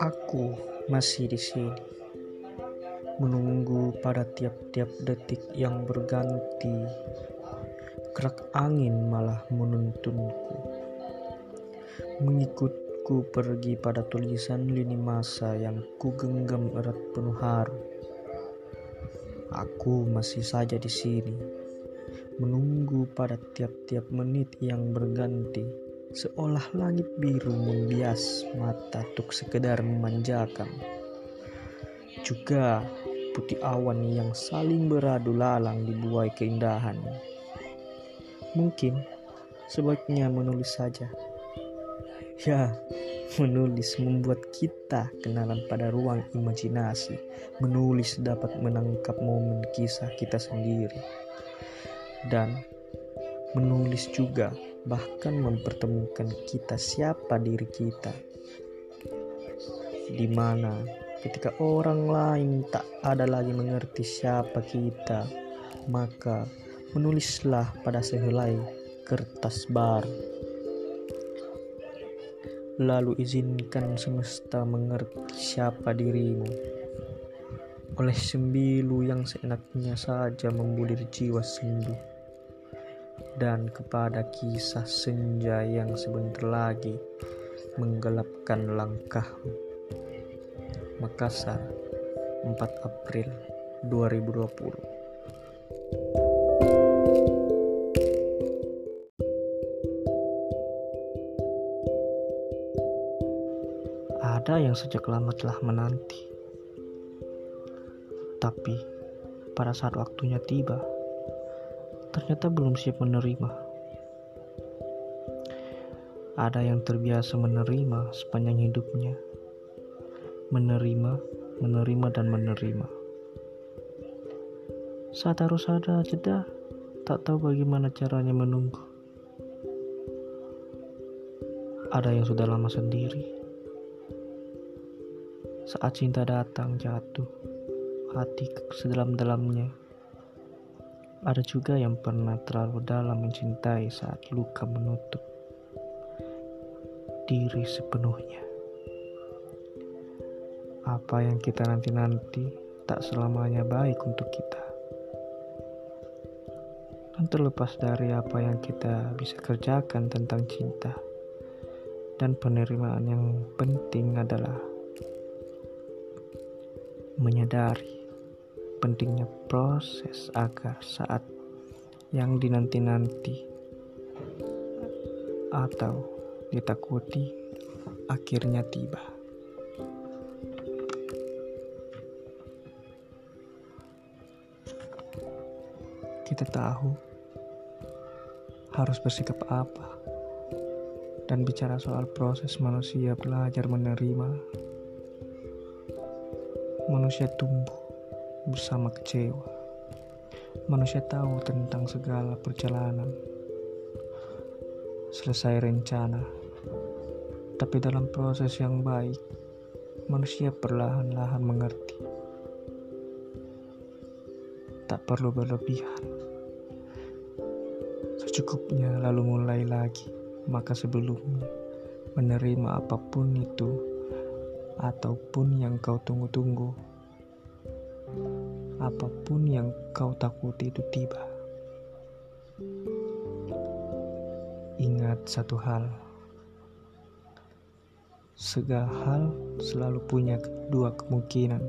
Aku masih di sini, menunggu pada tiap-tiap detik yang berganti. Kerak angin malah menuntunku, mengikutku pergi pada tulisan lini masa yang ku genggam erat penuh haru. Aku masih saja di sini, menunggu pada tiap-tiap menit yang berganti seolah langit biru membias mata untuk sekedar memanjakan. Juga putih awan yang saling beradu lalang dibuai keindahan. Mungkin sebaiknya menulis saja. Ya, menulis membuat kita kenalan pada ruang imajinasi. Menulis dapat menangkap momen kisah kita sendiri. Dan menulis juga bahkan mempertemukan kita siapa diri kita. Di mana ketika orang lain tak ada lagi mengerti siapa kita, maka menulislah pada sehelai kertas baru. Lalu izinkan semesta mengerti siapa dirimu. Oleh sembilu yang seenaknya saja membulir jiwa sendu dan kepada kisah senja yang sebentar lagi menggelapkan langkahmu. Makassar, 4 April 2020. Ada yang sejak lama telah menanti, tapi pada saat waktunya tiba, ternyata belum siap menerima. Ada yang terbiasa menerima sepanjang hidupnya, menerima, menerima, dan menerima. Saat harus ada jeda, tak tahu bagaimana caranya menunggu. Ada yang sudah lama sendiri. Saat cinta datang jatuh, hati sedalam-dalamnya ada juga yang pernah terlalu dalam mencintai saat luka menutup diri sepenuhnya. Apa yang kita nanti-nanti tak selamanya baik untuk kita. Dan terlepas dari apa yang kita bisa kerjakan tentang cinta dan penerimaan yang penting adalah menyadari pentingnya proses agar saat yang dinanti-nanti atau ditakuti akhirnya tiba. Kita tahu harus bersikap apa dan bicara soal proses manusia belajar menerima. Manusia tumbuh bersama kecewa. Manusia tahu tentang segala perjalanan. Selesai rencana. Tapi dalam proses yang baik, manusia perlahan-lahan mengerti. Tak perlu berlebihan. Secukupnya lalu mulai lagi, maka sebelumnya menerima apa pun itu ataupun yang kau tunggu-tunggu apa pun yang kau takuti itu tiba. Ingat satu hal, segala hal selalu punya dua kemungkinan.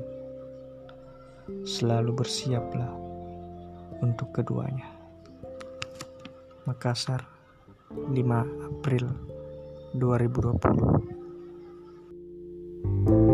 Selalu bersiaplah untuk keduanya. Makassar, 5 April 2020.